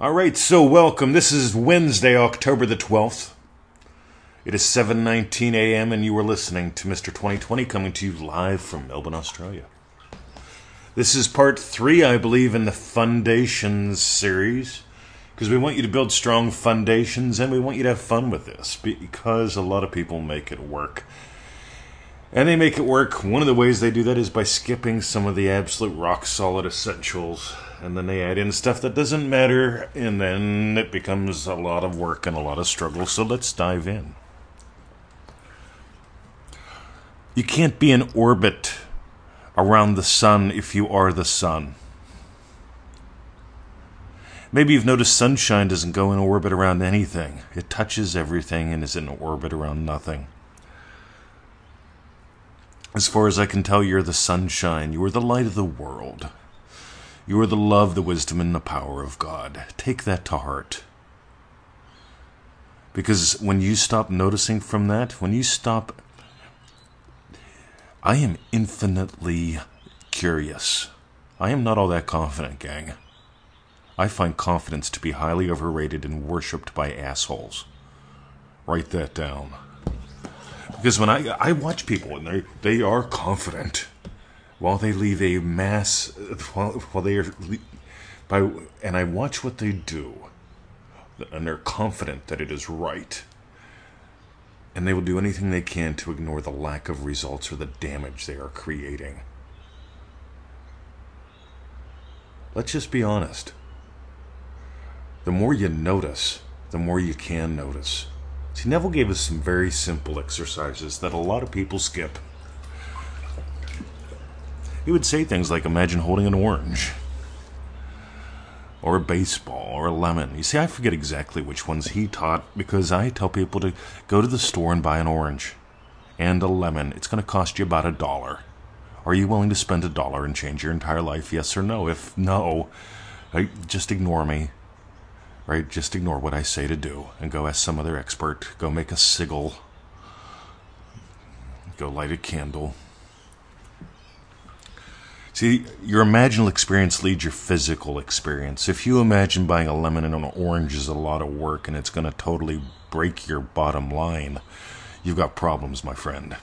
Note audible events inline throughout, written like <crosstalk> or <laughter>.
All right, so welcome. This is Wednesday, October the 12th. It is 7:19 a.m. and you are listening to Mr. 2020 coming to you live from Melbourne, Australia. This is part 3, I believe, in the Foundations series because we want you to build strong foundations and we want you to have fun with this because a lot of people make it work. And they make it work. One of the ways they do that is by skipping some of the absolute rock solid essentials. And then they add in stuff that doesn't matter. And then it becomes a lot of work and a lot of struggle. So let's dive in. You can't be in orbit around the sun if you are the sun. Maybe you've noticed sunshine doesn't go in orbit around anything, it touches everything and is in orbit around nothing. As far as I can tell, you're the sunshine. You are the light of the world. You are the love, the wisdom, and the power of God. Take that to heart. Because when you stop noticing from that, when you stop. I am infinitely curious. I am not all that confident, gang. I find confidence to be highly overrated and worshipped by assholes. Write that down. Because when I I watch people and they they are confident, while they leave a mass while, while they are by and I watch what they do, and they're confident that it is right, and they will do anything they can to ignore the lack of results or the damage they are creating. Let's just be honest. The more you notice, the more you can notice. See, Neville gave us some very simple exercises that a lot of people skip. He would say things like, Imagine holding an orange, or a baseball, or a lemon. You see, I forget exactly which ones he taught because I tell people to go to the store and buy an orange and a lemon. It's going to cost you about a dollar. Are you willing to spend a dollar and change your entire life? Yes or no? If no, uh, just ignore me right? Just ignore what I say to do and go ask some other expert. Go make a sigil. Go light a candle. See, your imaginal experience leads your physical experience. If you imagine buying a lemon and an orange is a lot of work and it's going to totally break your bottom line, you've got problems, my friend.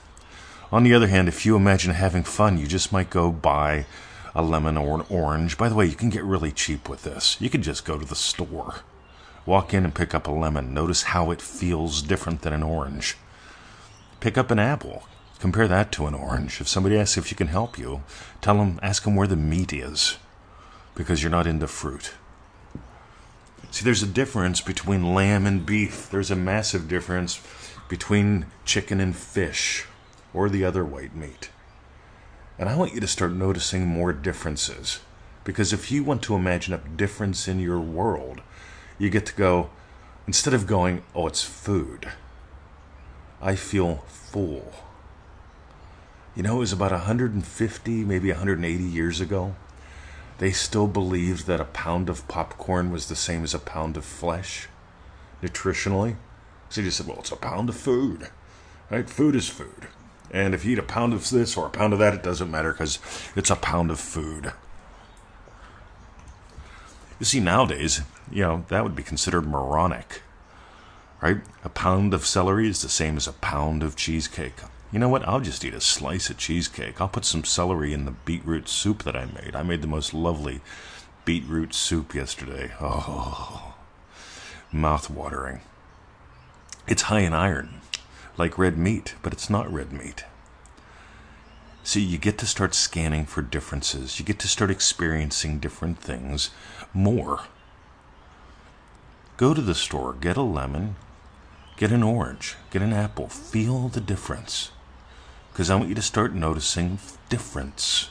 On the other hand, if you imagine having fun, you just might go buy a lemon or an orange. By the way, you can get really cheap with this. You can just go to the store Walk in and pick up a lemon. Notice how it feels different than an orange. Pick up an apple. Compare that to an orange. If somebody asks if you can help you, tell them, ask them where the meat is, because you're not into fruit. See, there's a difference between lamb and beef. There's a massive difference between chicken and fish, or the other white meat. And I want you to start noticing more differences. Because if you want to imagine a difference in your world, you get to go, instead of going, oh, it's food, I feel full. You know, it was about 150, maybe 180 years ago. They still believed that a pound of popcorn was the same as a pound of flesh, nutritionally. So you just said, well, it's a pound of food, right? Food is food. And if you eat a pound of this or a pound of that, it doesn't matter because it's a pound of food. You see, nowadays, you know, that would be considered moronic, right? A pound of celery is the same as a pound of cheesecake. You know what? I'll just eat a slice of cheesecake. I'll put some celery in the beetroot soup that I made. I made the most lovely beetroot soup yesterday. Oh, mouth watering. It's high in iron, like red meat, but it's not red meat. See, you get to start scanning for differences. You get to start experiencing different things more. Go to the store, get a lemon, get an orange, get an apple. Feel the difference. Because I want you to start noticing difference.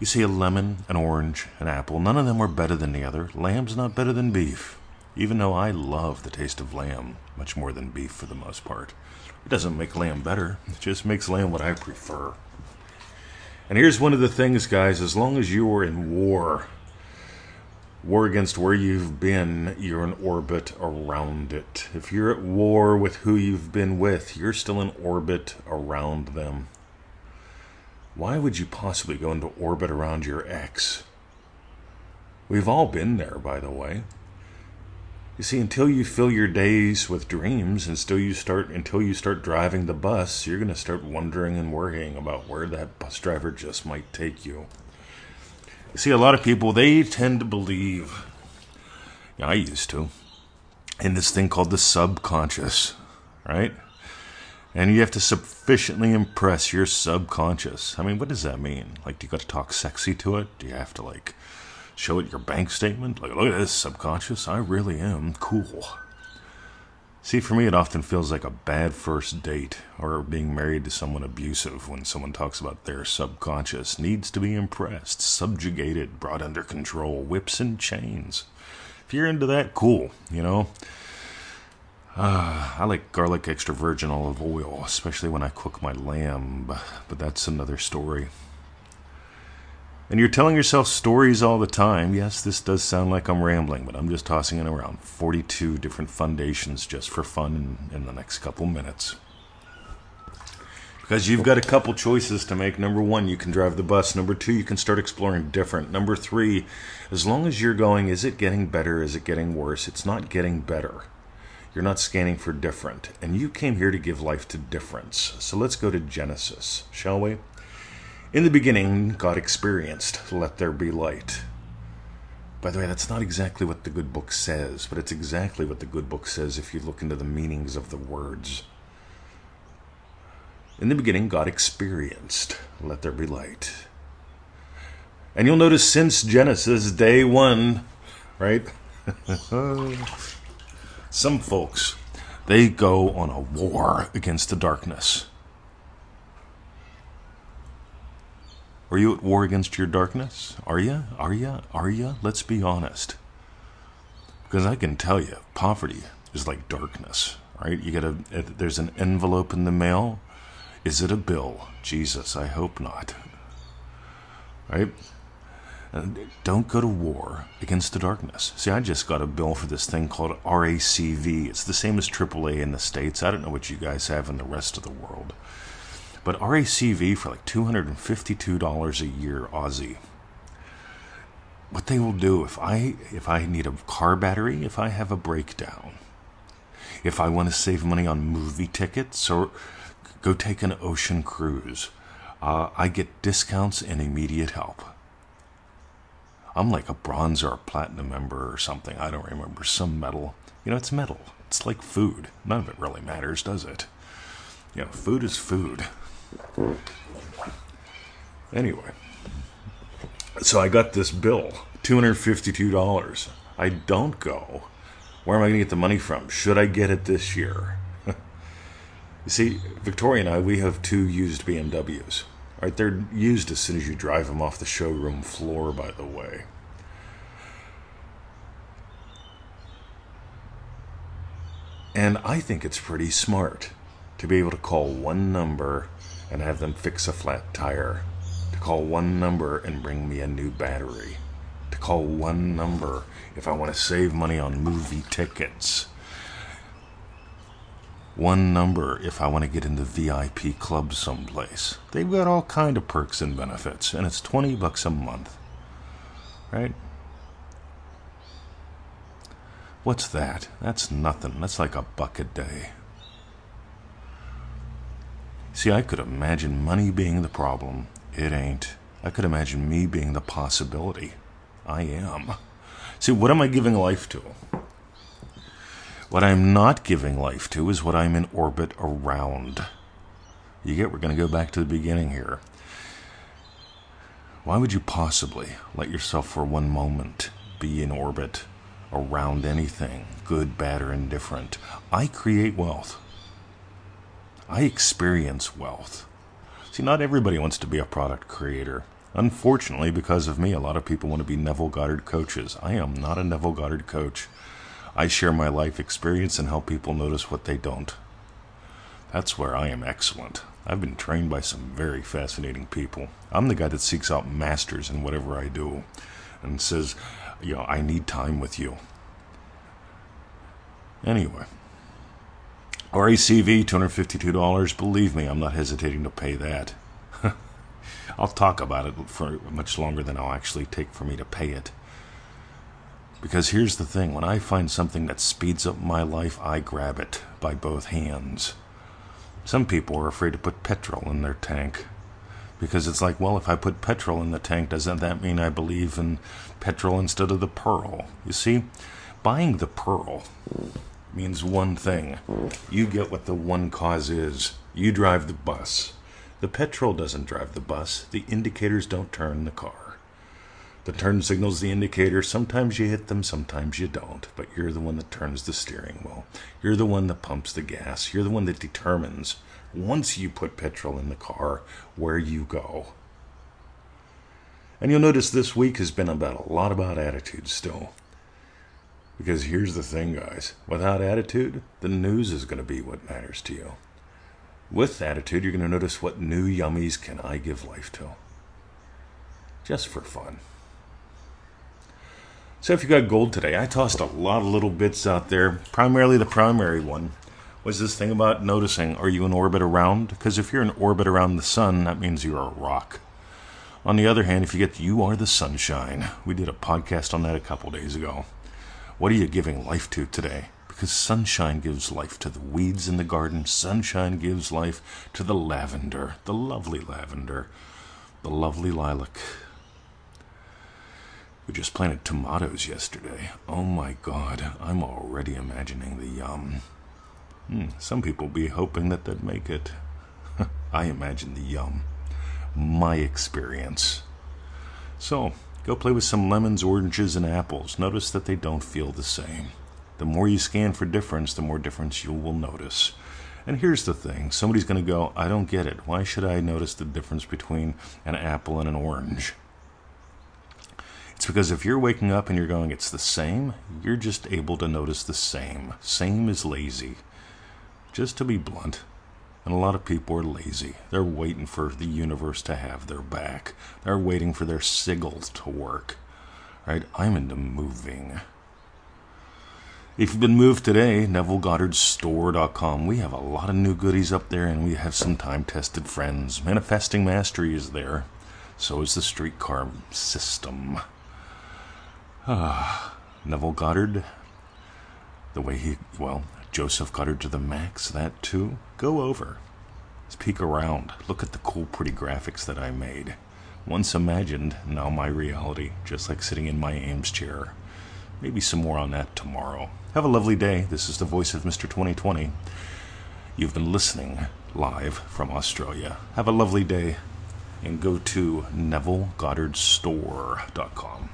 You see, a lemon, an orange, an apple, none of them are better than the other. Lamb's not better than beef, even though I love the taste of lamb much more than beef for the most part. It doesn't make lamb better, it just makes lamb what I prefer. And here's one of the things, guys as long as you are in war, war against where you've been, you're in orbit around it. If you're at war with who you've been with, you're still in orbit around them. Why would you possibly go into orbit around your ex? We've all been there, by the way. You see, until you fill your days with dreams, and still you start until you start driving the bus, you're going to start wondering and worrying about where that bus driver just might take you. See, a lot of people they tend to believe. Yeah, I used to in this thing called the subconscious, right? And you have to sufficiently impress your subconscious. I mean, what does that mean? Like, do you got to talk sexy to it? Do you have to like? show it your bank statement. Like, look at this subconscious. I really am cool. See, for me, it often feels like a bad first date or being married to someone abusive when someone talks about their subconscious needs to be impressed, subjugated, brought under control, whips and chains. If you're into that, cool, you know. Uh, I like garlic extra virgin olive oil, especially when I cook my lamb, but that's another story. And you're telling yourself stories all the time. Yes, this does sound like I'm rambling, but I'm just tossing in around 42 different foundations just for fun in, in the next couple minutes. Because you've got a couple choices to make. Number one, you can drive the bus. Number two, you can start exploring different. Number three, as long as you're going, is it getting better? Is it getting worse? It's not getting better. You're not scanning for different. And you came here to give life to difference. So let's go to Genesis, shall we? In the beginning, God experienced, let there be light. By the way, that's not exactly what the good book says, but it's exactly what the good book says if you look into the meanings of the words. In the beginning, God experienced, let there be light. And you'll notice since Genesis, day one, right? <laughs> Some folks, they go on a war against the darkness. Are you at war against your darkness? Are you? Are you? Are you? Let's be honest. Because I can tell you, poverty is like darkness, right? You get a, there's an envelope in the mail. Is it a bill? Jesus, I hope not. Right? Don't go to war against the darkness. See, I just got a bill for this thing called RACV. It's the same as AAA in the States. I don't know what you guys have in the rest of the world. But RACV for like $252 a year Aussie. What they will do if I if I need a car battery, if I have a breakdown, if I want to save money on movie tickets or go take an ocean cruise, uh, I get discounts and immediate help. I'm like a bronze or a platinum member or something. I don't remember. Some metal. You know, it's metal. It's like food. None of it really matters, does it? You know, food is food. Mm. Anyway, so I got this bill, $252. I don't go. Where am I going to get the money from? Should I get it this year? <laughs> you see, Victoria and I, we have two used BMWs. Right, they're used as soon as you drive them off the showroom floor, by the way. And I think it's pretty smart to be able to call one number and have them fix a flat tire, to call one number and bring me a new battery, to call one number if I want to save money on movie tickets. One number if I want to get in the VIP club someplace. They've got all kind of perks and benefits, and it's 20 bucks a month. Right? What's that? That's nothing. That's like a buck a day. See, I could imagine money being the problem. It ain't. I could imagine me being the possibility. I am. See, what am I giving life to? What I'm not giving life to is what I'm in orbit around. You get, we're going to go back to the beginning here. Why would you possibly let yourself for one moment be in orbit around anything, good, bad, or indifferent? I create wealth. I experience wealth. See, not everybody wants to be a product creator. Unfortunately, because of me, a lot of people want to be Neville Goddard coaches. I am not a Neville Goddard coach. I share my life experience and help people notice what they don't. That's where I am excellent. I've been trained by some very fascinating people. I'm the guy that seeks out masters in whatever I do and says, you know, I need time with you. Anyway. RACV, $252. Believe me, I'm not hesitating to pay that. <laughs> I'll talk about it for much longer than I'll actually take for me to pay it. Because here's the thing when I find something that speeds up my life, I grab it by both hands. Some people are afraid to put petrol in their tank because it's like, well, if I put petrol in the tank, doesn't that mean I believe in petrol instead of the pearl? You see, buying the pearl means one thing you get what the one cause is. You drive the bus. The petrol doesn't drive the bus, the indicators don't turn the car. The turn signal's the indicator. Sometimes you hit them, sometimes you don't. But you're the one that turns the steering wheel. You're the one that pumps the gas. You're the one that determines, once you put petrol in the car, where you go. And you'll notice this week has been about a lot about attitude still. Because here's the thing, guys without attitude, the news is going to be what matters to you. With attitude, you're going to notice what new yummies can I give life to. Just for fun. So, if you got gold today, I tossed a lot of little bits out there. Primarily, the primary one was this thing about noticing are you in orbit around? Because if you're in orbit around the sun, that means you're a rock. On the other hand, if you get you are the sunshine, we did a podcast on that a couple days ago. What are you giving life to today? Because sunshine gives life to the weeds in the garden. Sunshine gives life to the lavender, the lovely lavender, the lovely lilac. We just planted tomatoes yesterday. Oh my god, I'm already imagining the yum. Hmm, some people be hoping that they'd make it. <laughs> I imagine the yum. My experience. So, Go play with some lemons, oranges, and apples. Notice that they don't feel the same. The more you scan for difference, the more difference you will notice. And here's the thing somebody's going to go, I don't get it. Why should I notice the difference between an apple and an orange? It's because if you're waking up and you're going, it's the same, you're just able to notice the same. Same is lazy. Just to be blunt, and a lot of people are lazy. They're waiting for the universe to have their back. They're waiting for their sigils to work. Right? I'm into moving. If you've been moved today, NevilleGoddardStore.com. We have a lot of new goodies up there, and we have some time tested friends. Manifesting Mastery is there. So is the streetcar system. Ah, <sighs> Neville Goddard, the way he, well, Joseph got her to the max, that too. Go over. Let's peek around. Look at the cool, pretty graphics that I made. Once imagined, now my reality, just like sitting in my Eames chair. Maybe some more on that tomorrow. Have a lovely day. This is the voice of Mr. 2020. You've been listening live from Australia. Have a lovely day and go to NevilleGoddardStore.com.